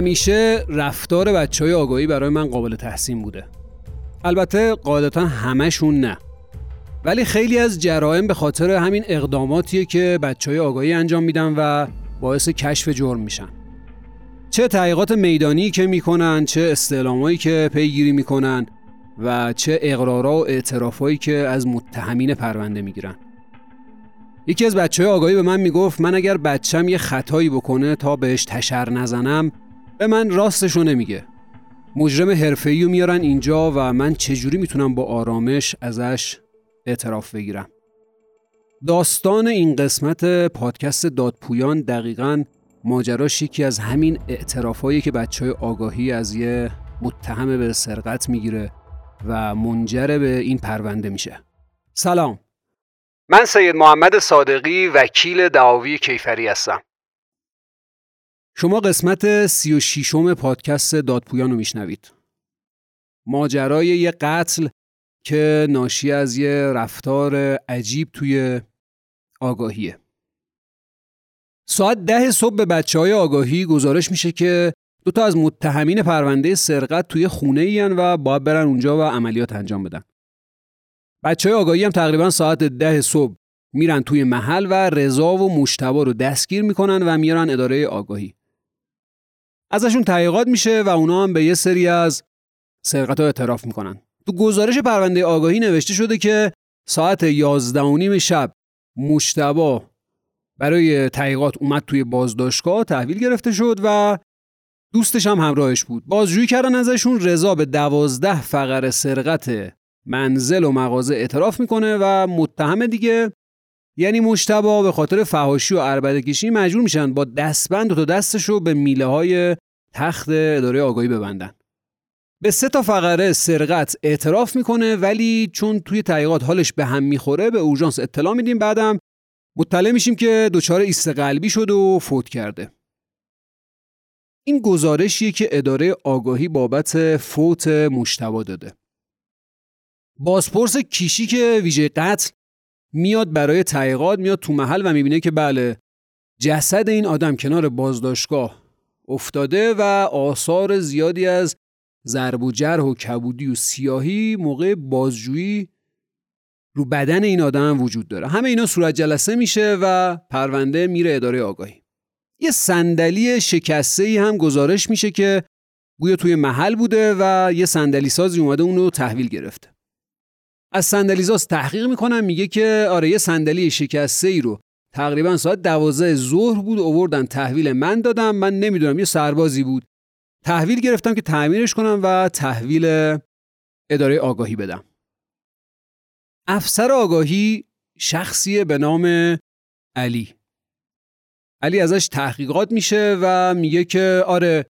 همیشه رفتار بچه های آگاهی برای من قابل تحسین بوده. البته قاعدتا همشون نه. ولی خیلی از جرائم به خاطر همین اقداماتیه که بچه های آگاهی انجام میدن و باعث کشف جرم میشن. چه تحقیقات میدانی که می‌کنن چه استعلامایی که پیگیری می‌کنن و چه اقرارا و اعترافایی که از متهمین پرونده می‌گیرن. یکی از بچه های آگاهی به من می‌گفت من اگر بچم یه خطایی بکنه تا بهش تشر نزنم به من راستشو نمیگه. مجرم حرفه‌ای رو میارن اینجا و من چجوری می‌تونم با آرامش ازش اعتراف بگیرم؟ داستان این قسمت پادکست دادپویان دقیقا ماجراش یکی از همین اعترافایی که بچه های آگاهی از یه متهم به سرقت می‌گیره و منجر به این پرونده میشه. سلام. من سید محمد صادقی وکیل دعاوی کیفری هستم. شما قسمت سی و شیشم پادکست دادپویان رو میشنوید ماجرای یه قتل که ناشی از یه رفتار عجیب توی آگاهیه ساعت ده صبح به بچه های آگاهی گزارش میشه که دو تا از متهمین پرونده سرقت توی خونه این و باید برن اونجا و عملیات انجام بدن. بچه های آگاهی هم تقریبا ساعت ده صبح میرن توی محل و رضا و مشتبا رو دستگیر می‌کنن و میارن اداره آگاهی. ازشون تحقیقات میشه و اونا هم به یه سری از سرقت ها اعتراف می‌کنن. تو گزارش پرونده آگاهی نوشته شده که ساعت یازده و نیم شب مشتبا برای تحقیقات اومد توی بازداشتگاه تحویل گرفته شد و دوستش هم همراهش بود بازجویی کردن ازشون رضا به دوازده فقر سرقت منزل و مغازه اعتراف می‌کنه و متهم دیگه یعنی مشتبا به خاطر فهاشی و عربده کشی مجبور میشن با دستبند و تا دستش رو به میله های تخت اداره آگاهی ببندن. به سه تا فقره سرقت اعتراف می‌کنه ولی چون توی تحقیقات حالش به هم می‌خوره به اورژانس اطلاع میدیم. بعدم مطلع میشیم که دچار ایست قلبی شد و فوت کرده. این گزارشیه که اداره آگاهی بابت فوت مشتبا داده. بازپرس کیشی که ویژه قتل میاد برای تحقیقات میاد تو محل و می‌بینه که بله جسد این آدم کنار بازداشتگاه افتاده و آثار زیادی از ضرب و جرح و کبودی و سیاهی موقع بازجویی رو بدن این آدم وجود داره. همه اینا صورت جلسه میشه و پرونده میره اداره آگاهی. یه صندلی شکسته ای هم گزارش میشه که گویا توی محل بوده و یه صندلی سازی اومده اونو تحویل گرفته. از صندلی ساز تحقیق می‌کنم میگه که آره یه صندلی شکسته ای رو تقریبا ساعت دوازده ظهر بود اووردن تحویل من دادم. من نمی‌دونم یه سربازی بود. تحویل گرفتم که تعمیرش کنم و تحویل اداره آگاهی بدم. افسر آگاهی شخصی به نام علی. علی ازش تحقیقات میشه و میگه که آره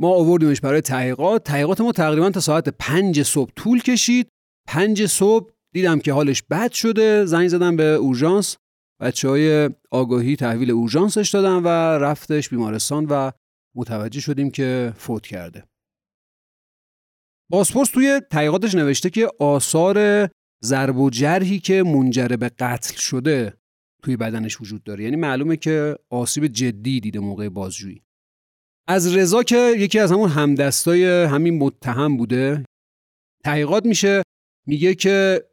ما آوردیمش برای تحقیقات. تحقیقات ما تقریبا تا ساعت پنج صبح طول کشید. پنج صبح دیدم که حالش بد شده زنگ زدم به اورژانس. بچه های آگاهی تحویل اورژانسش دادن و رفتش بیمارستان و متوجه شدیم که فوت کرده. باسپورس توی تحقیقاتش نوشته که آثار ضرب و جرحی که منجر به قتل شده توی بدنش وجود داره. یعنی معلومه که آسیب جدی دیده موقع بازجویی. از رضا که یکی از همون همدستای همین متهم بوده تحقیقات میشه. میگه که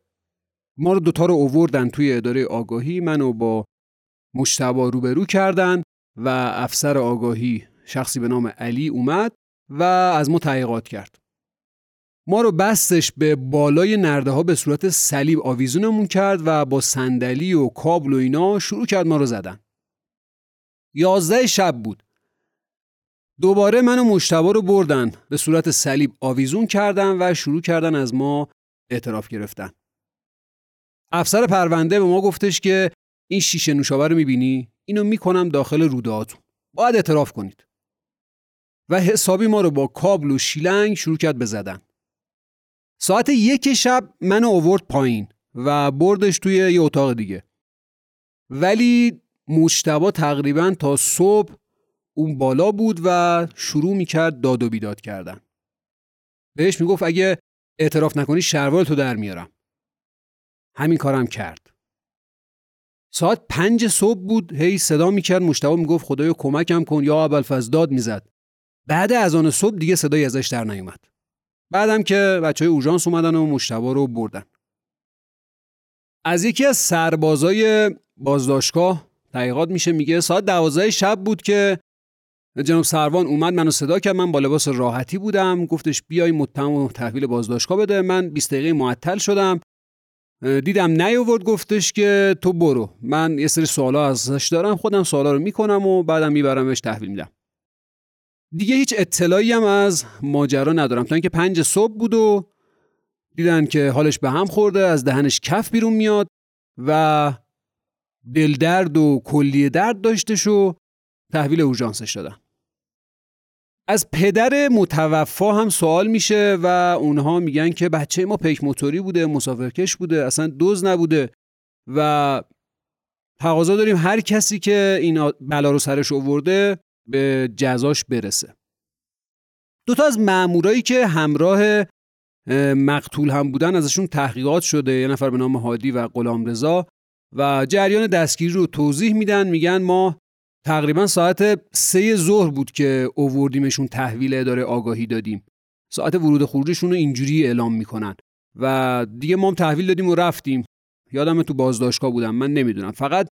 ما رو دوتا رو اووردن توی اداره آگاهی منو با مشتبا روبرو کردن و افسر آگاهی شخصی به نام علی اومد و از ما تحقیقات کرد ما رو بستش به بالای نرده ها به صورت صلیب آویزونمون کرد و با صندلی و کابل و اینا شروع کرد ما رو زدن. یازده شب بود. دوباره من و مشتبا رو بردن به صورت صلیب آویزون کردن و شروع کردن از ما اعتراف گرفتن. افسر پرونده به ما گفتش که این شیشه نوشابه رو می‌بینی؟ اینو می‌کنم داخل رودهاتون. باید اعتراف کنید. و حسابی ما رو با کابل و شیلنگ شروع کرد به زدن. ساعت یک شب منو اوورد پایین و بردش توی یه اتاق دیگه ولی مشتبا تقریبا تا صبح اون بالا بود و شروع می‌کرد داد و بیداد کردن بهش می‌گفت اگه اعتراف نکنی شروال تو در میارم. همین کارم کرد. ساعت پنج صبح بود هی صدا می‌کرد مشتبا می‌گفت خدایا کمکم کن یا اول داد می‌زد. بعد از آن صبح دیگه صدایی ازش در نیومد. بعدم که بچه های اوژانس اومدن و مشتبه رو بردن. از یکی از سربازای بازداشتگاه تحقیقات میشه میگه ساعت دوازده شب بود که جناب سروان اومد منو صدا کرد. من با لباس راحتی بودم. گفتش بیای متهم و تحویل بازداشتگاه بده. من 20 دقیقه معطل شدم. دیدم نیاورد. گفتش که تو برو. من یه سری سوالا ازش دارم. خودم سوالا رو می‌کنم و بعدم میبرمش تحویل میدم. دیگه هیچ اطلاعی هم از ماجرا ندارم. تا اینکه پنج صبح بود و دیدن که حالش به هم خورده. از دهنش کف بیرون میاد و دل درد و کلیه درد داشتش و تحویل اورژانسش دادن از پدر متوفا هم سوال میشه و اونها میگن که بچه ما پیک موتوری بوده مسافرکش بوده اصلا دوز نبوده و تقاضا داریم هر کسی که این بلا رو سرش آورده به جزاش برسه. دوتا از مامورایی که همراه مقتول هم بودن ازشون تحقیقات شده یه نفر به نام هادی و غلام رضا و جریان دستگیری رو توضیح میدن میگن ما تقریبا ساعت سه ظهر بود که اووردیمشون تحویل اداره آگاهی دادیم. ساعت ورود خروجشون رو اینجوری اعلام می‌کنن. و دیگه ما هم تحویل دادیم و رفتیم. یادم تو بازداشتگاه بودم. من نمی‌دونم. فقط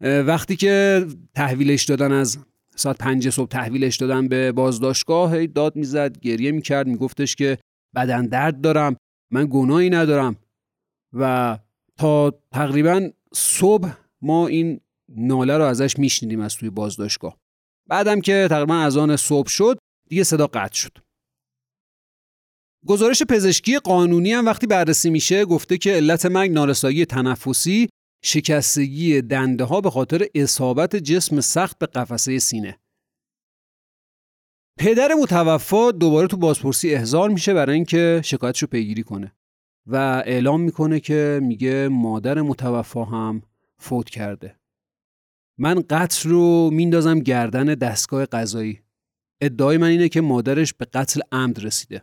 وقتی که تحویلش دادن از ساعت پنج صبح تحویلش دادن به بازداشتگاه هی داد می‌زد گریه می‌کرد. میگفتش که بدن درد دارم. من گناهی ندارم. و تا تقریبا صبح ما این ناله رو ازش میشنیدیم از توی بازداشتگاه. بعدم که تقریبا از آن صبح شد دیگه صدا قطع شد. گزارش پزشکی قانونی هم وقتی بررسی میشه گفته که علت مرگ نارسایی تنفسی شکستگی دنده ها به خاطر اصابت جسم سخت به قفسه سینه. پدر متوفا دوباره تو بازپرسی احضار میشه برای اینکه شکایتشو پیگیری کنه و اعلام می‌کنه که میگه مادر متوفا هم فوت کرده. من قتل رو میندازم گردن دستگاه قضایی. ادعای من اینه که مادرش به قتل عمد رسیده.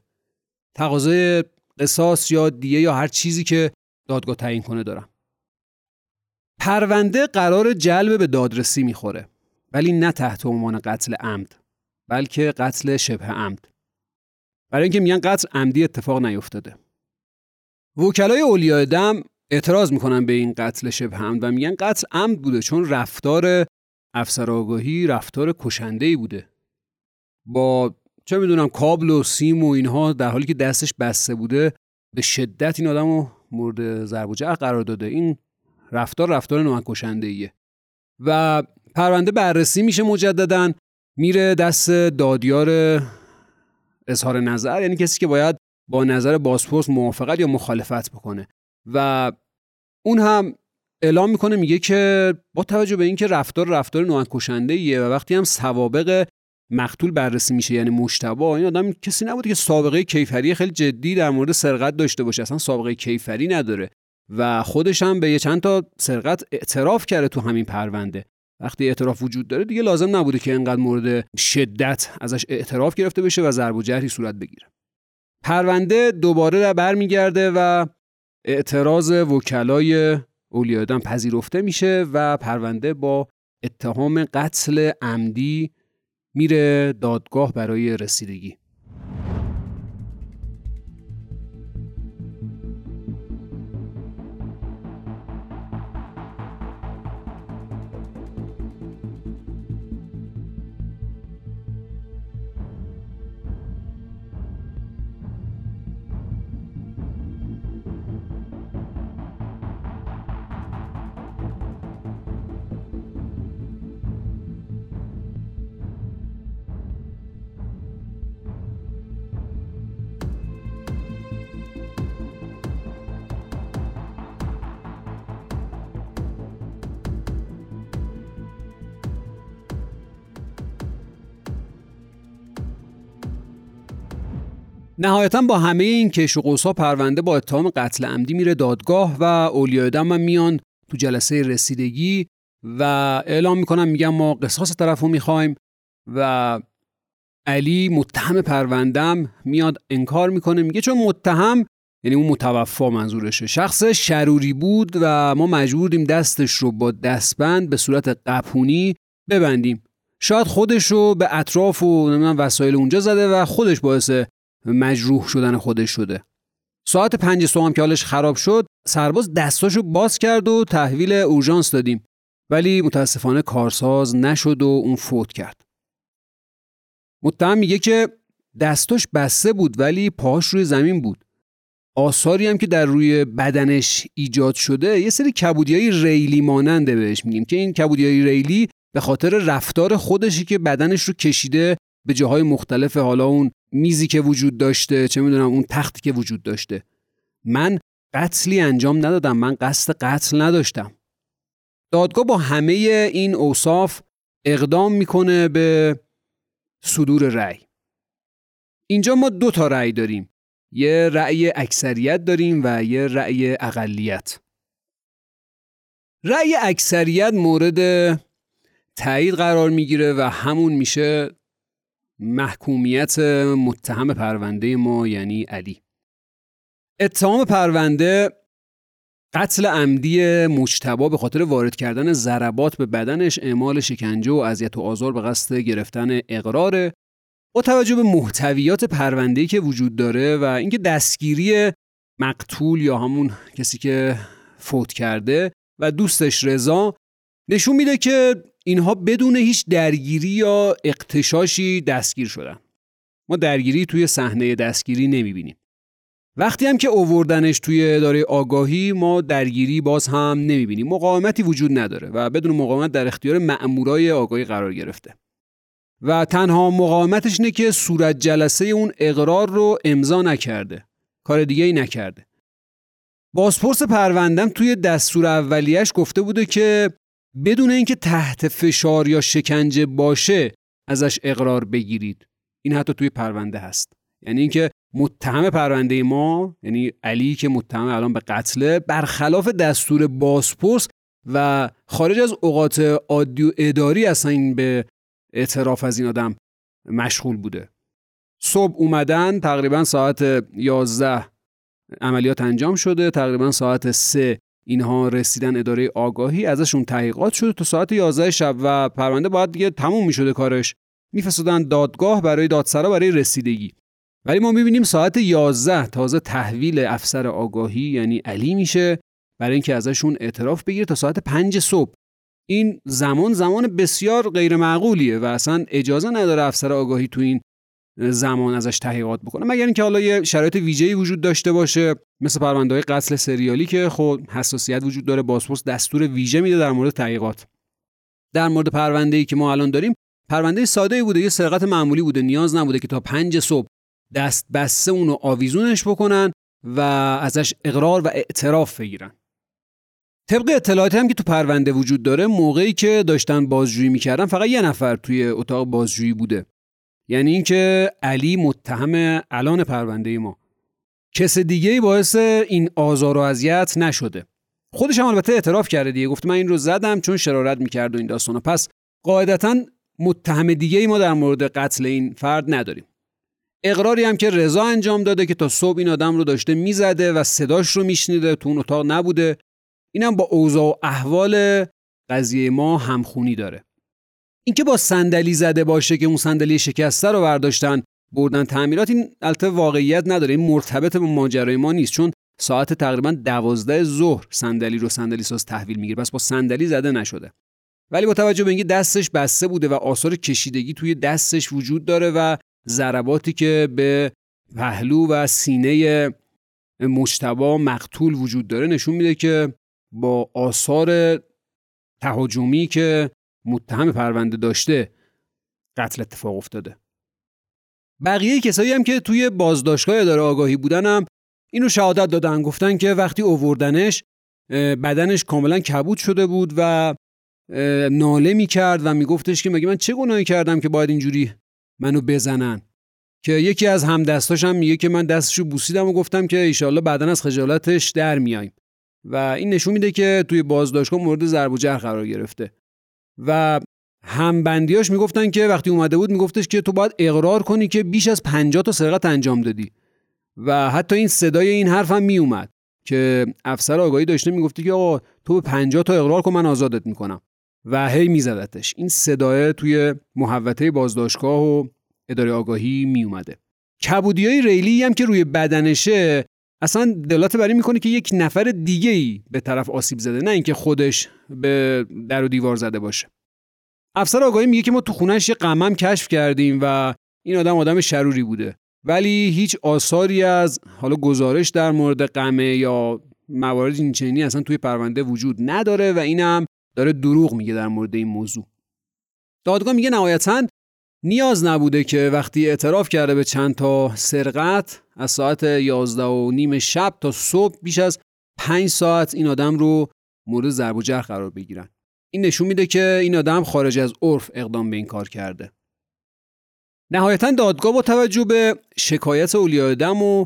تقاضای قصاص یا دیه یا هر چیزی که دادگاه تعیین کنه دارم. پرونده قرار جلب به دادرسی می‌خوره ولی نه تحت عنوان قتل عمد بلکه قتل شبه عمد. برای اینکه میگن قتل عمدی اتفاق نیفتاده. وکلای اولیاء دم اعتراض می‌کنن به این قتل شبه عمد و میگن قتل عمد بوده چون رفتار افسر آگاهی رفتار کشنده ای بوده. با چه می‌دونم کابل و سیم و اینها در حالی که دستش بسته بوده به شدت این آدم رو مورد ضرب و قرار داده. این رفتار رفتار ناکشنده ایه و پرونده بررسی میشه مجددا. میره دست دادیار اظهار نظر یعنی کسی که باید با نظر بازپرس موافقت یا مخالفت بکنه. و اون هم اعلام می‌کنه میگه که با توجه به اینکه رفتار رفتار ناکشنده ایه و وقتی هم سوابق مقتول بررسی میشه یعنی مشتبه این آدم کسی نبود که سابقه کیفری خیلی جدی در مورد سرقت داشته باشه اصلا سابقه کیفری نداره و خودش هم به یه چند تا سرقت اعتراف کرده تو همین پرونده. وقتی اعتراف وجود داره دیگه لازم نبوده که انقدر مورد شدت ازش اعتراف گرفته بشه و ضرب و جرحی صورت بگیره. پرونده دوباره برمیگرده و اعتراض وکلای اولیادم پذیرفته میشه و پرونده با اتهام قتل عمدی میره دادگاه برای رسیدگی. نهایتا با همه این کش و قوسا پرونده با اتهام قتل عمدی میره دادگاه و اولیای دم میان تو جلسه رسیدگی و اعلام می‌کنن میگن ما قصاص طرف رو می‌خوایم و علی متهم پروندم میاد انکار می‌کنه میگه چون متهم یعنی اون متوفا منظورشه. شخص شروری بود و ما مجبور دستش رو با دستبند به صورت قپونی ببندیم. شاید خودش رو به اطراف و نمی‌دونم وسایل اونجا زده و خودش باعث مجروح شدن خودش شده. ساعت پنج صبح هم که حالش خراب شد سرباز دستاشو باز کرد و تحویل اورژانس دادیم. ولی متاسفانه کارساز نشد و اون فوت کرد. متهم میگه که دستاش بسته بود ولی پاهاش روی زمین بود. آثاری هم که در روی بدنش ایجاد شده یه سری کبودی ریلی ماننده بهش میگیم که این کبودی ریلی به خاطر رفتار خودشی که بدنش رو کشیده به جاهای مختلف حالا اون میزی که وجود داشته چه می‌دونم اون تختی که وجود داشته. من قتلی انجام ندادم من قصد قتل نداشتم. دادگاه با همه این اوصاف اقدام می‌کنه به صدور رأی. اینجا ما دو تا رأی داریم. یه رأی اکثریت داریم و یه رأی اقلیت. رأی اکثریت مورد تایید قرار می‌گیره و همون میشه محکومیت متهم پرونده ما یعنی علی. اتهام پرونده قتل عمدی مجتبا به خاطر وارد کردن ضربات به بدنش اعمال شکنجه و اذیت و آزار به قصد گرفتن اقرار. با توجه به محتویات پرونده‌ای که وجود داره و اینکه دستگیری مقتول یا همون کسی که فوت کرده و دوستش رضا نشون میده که اینها بدون هیچ درگیری یا اقتشاشی دستگیر شدن. ما درگیری توی صحنه دستگیری نمی‌بینیم. وقتی هم که اووردنش توی اداره آگاهی ما درگیری باز هم نمی‌بینیم. مقاومتی وجود نداره و بدون مقاومت در اختیار مأمورای آگاهی قرار گرفته. و تنها مقاومتش اینه که صورت جلسه اون اقرار رو امضا نکرده. کار دیگه ای نکرده. بازپرس پروندم توی دستور اولیش گفته بوده که بدون اینکه تحت فشار یا شکنجه باشه ازش اقرار بگیرید. این حتی توی پرونده هست. یعنی اینکه متهم پرونده ما یعنی علی که متهم الان به قتله برخلاف دستور بازپرس و خارج از اوقات عادی و اداری اصلا این به اعتراف از این آدم مشغول بوده. صبح اومدن تقریبا ساعت 11 عملیات انجام شده تقریبا ساعت 3 اینها رسیدن اداره آگاهی ازشون تحقیقات شده تا ساعت 11 شب و پرونده باید دیگه تموم می‌شده کارش. میفرستادن دادگاه برای دادسرا برای رسیدگی. ولی ما می‌بینیم ساعت 11 تازه تحویل افسر آگاهی یعنی علی میشه برای اینکه ازشون اعتراف بگیره تا ساعت 5 صبح. این زمان زمان بسیار غیر معقولیه و اصلا اجازه نداره افسر آگاهی تو این زمان ازش تحقیقات بکنه. مگر اینکه حالا یه شرایط ویژه‌ای وجود داشته باشه مثل پرونده های قتل سریالی که خب حساسیت وجود داره بازپرس دستور ویژه میده در مورد تحقیقات. در مورد پرونده ای که ما الان داریم پرونده ساده ای بوده یه سرقت معمولی بوده نیاز نبوده که تا پنج صبح دست بسته اونو آویزونش بکنن و ازش اقرار و اعتراف بگیرن. طبق اطلاعاتی هم که تو پرونده وجود داره موقعی که داشتن بازجویی می‌کردن فقط یه نفر توی اتاق بازجویی بوده. یعنی اینکه علی متهم الان پرونده ما. کس دیگه باعث این آزار و اذیت نشده. خودش هم البته اعتراف کرده دیگه. گفت من این رو زدم چون شرارت می‌کرد و این داستانا پس قاعدتا متهم دیگه ای ما در مورد قتل این فرد نداریم. اقراری هم که رضا انجام داده که تا صبح این آدم رو داشته می‌زده و صداش رو میشنیده تو اون اتاق نبوده. اینم با اوضاع و احوال قضیه ما همخونی داره. اینکه با صندلی زده باشه که اون صندلی شکسته رو برداشتن بردن تعمیرات این البته واقعیت نداره. این مرتبط به ماجرای ما نیست چون ساعت تقریبا دوازده ظهر صندلی رو صندلی ساز تحویل می‌گیره. پس با صندلی زده نشده. ولی با توجه به اینکه دستش بسته بوده و آثار کشیدگی توی دستش وجود داره و ضرباتی که به پهلو و سینه مجتبا مقتول وجود داره نشون میده که با آثار تهاجمی که متهم پرونده داشته قتل اتفاق افتاده. بقیه کسایی هم که توی بازداشتگاه اداره آگاهی بودن هم اینو شهادت دادن. گفتن که وقتی اووردنش بدنش کاملا کبود شده بود و ناله می کرد و میگفتش که مگه من چه گناهی کردم که باید اینجوری منو بزنن؟ که یکی از همدستاش هم میگه که من دستشو بوسیدم و گفتم که ایشالله بعدا از خجالتش در میایم. و این نشون میده که توی بازداشتگاه مورد ضرب و جرح قرار گرفته. و همبندیاش می‌گفتن که وقتی اومده بود میگفتش که تو باید اقرار کنی که بیش از 50 تا سرقت انجام دادی. و حتی این صدای این حرف هم میومد که افسر آگاهی داشته می‌گفتی که آقا تو به 50 تا اقرار کن من آزادت می‌کنم. و هی میزدتش. این صدای توی محوطه بازداشتگاه و اداره آگاهی می اومده کبودی های ریلی هم که روی بدنشه اصلا دلات برای می‌کنه که یک نفر دیگه ای به طرف آسیب زده نه اینکه خودش به در و دیوار زده باشه. افسر آگاهی میگه که ما تو خونش یه قمم کشف کردیم و این آدم آدم شروری بوده. ولی هیچ آثاری از حالا گزارش در مورد قمه یا موارد این چنینی اصلا توی پرونده وجود نداره و اینم داره دروغ میگه در مورد این موضوع. دادگاه میگه نهایتا نیاز نبوده که وقتی اعتراف کرده به چند تا سرقت از ساعت 11 و نیم شب تا صبح بیش از 5 ساعت این آدم رو مورد ضرب و جرح قرار بگیرن. این نشون میده که این آدم خارج از عرف اقدام به این کار کرده. نهایتا دادگاه با توجه به شکایت اولیاء دم و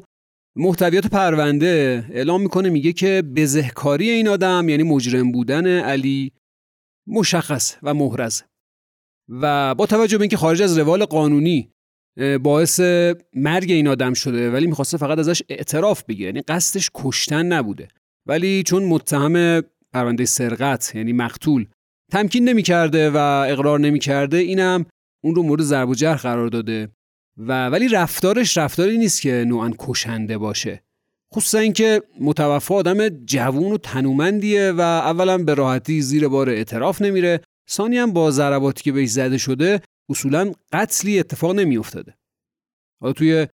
محتویات پرونده اعلام می‌کنه میگه که بزهکاری این آدم یعنی مجرم بودن علی مشخص و محرز. و با توجه به اینکه خارج از روال قانونی باعث مرگ این آدم شده ولی می‌خواسته فقط ازش اعتراف بگیره. یعنی قصدش کشتن نبوده. ولی چون متهم پرونده سرقت یعنی مقتول تمکین نمی‌کرده و اقرار نمی‌کرده اینم اون رو مورد ضرب و جرح قرار داده. و ولی رفتارش رفتاری نیست که نوعا کشنده باشه. خصوصا اینکه متوفا آدم جوون و تنومندیه و اولا به راحتی زیر بار اعتراف نمیره. ثانی هم با ضرباتی که بهش زده شده اصولا قتلی اتفاق نمیافتاده. حالا توی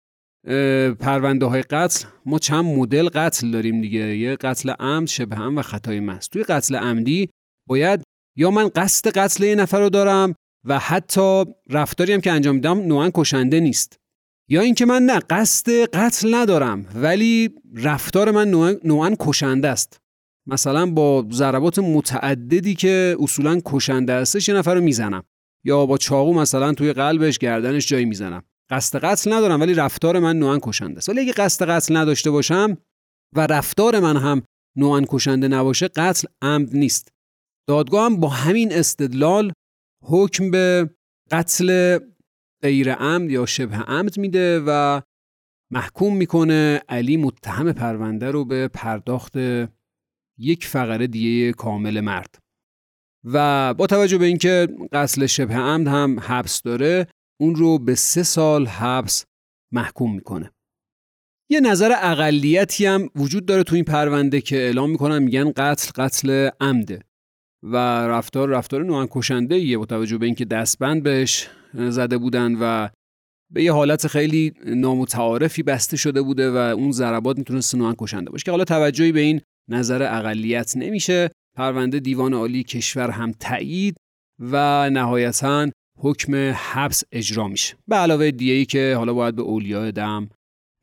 پرونده های قتل ما چند مدل قتل داریم دیگه. یه قتل عمد شبه هم و خطای محض. توی قتل عمدی باید یا من قصد قتل یه نفر رو دارم و حتی رفتاری هم که انجام میدم نوعا کشنده نیست. یا اینکه من نه قصد قتل ندارم ولی رفتار من نوعا کشنده است. مثلا با ضربات متعددی که اصولا کشنده استش یه نفر رو می‌زنم. یا با چاقو مثلا توی قلبش گردنش جایی می‌زنم. قصد قتل ندارم ولی رفتار من نوعا کشنده است. ولی اگه قصد قتل نداشته باشم و رفتار من هم نوعا کشنده نباشه قتل عمد نیست. دادگاه هم با همین استدلال حکم به قتل غیر عمد یا شبه عمد میده و محکوم می‌کنه علی متهم پرونده رو به پرداخت یک فقره دیه کامل مرد. و با توجه به اینکه قتل شبه عمد هم حبس داره اون رو به سه سال حبس محکوم می‌کنه. یه نظر اقلیتی هم وجود داره تو این پرونده که اعلام می‌کنن میگن قتل قتل عمده. و رفتار رفتار نوعا کشنده یه با توجه به اینکه دستبند بهش زده بودن و به یه حالت خیلی نامتعارفی بسته شده بوده و اون ضربات می‌تونست نوعا کشنده باشه. که حالا توجهی به این نظر اقلیت نمیشه. پرونده دیوان عالی کشور هم تایید و نهایتا حکم حبس اجرا میشه. به علاوه دیگه که حالا باید به اولیاء دم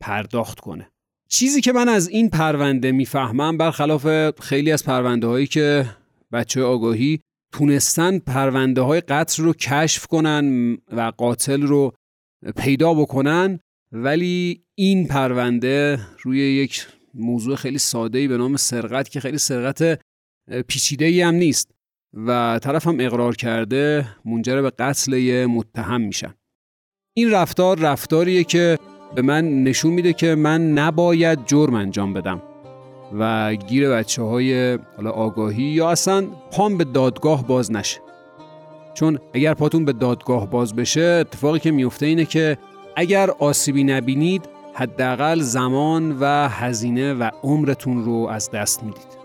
پرداخت کنه. چیزی که من از این پرونده می‌فهمم برخلاف خیلی از پرونده هایی که بچه آگاهی تونستن پرونده های قتل رو کشف کنن و قاتل رو پیدا بکنن ولی این پرونده روی یک موضوع خیلی ساده به نام سرقت که خیلی سرقت پیچیده ای هم نیست و طرف هم اقرار کرده منجر به قتل متهم میشن این رفتار رفتاریه که به من نشون میده که من نباید جرم انجام بدم و گیر بچه های آگاهی یا اصلا پام به دادگاه باز نشه. چون اگر پاتون به دادگاه باز بشه اتفاقی که میفته اینه که اگر آسیبی نبینید حداقل زمان و هزینه و عمرتون رو از دست می‌دید.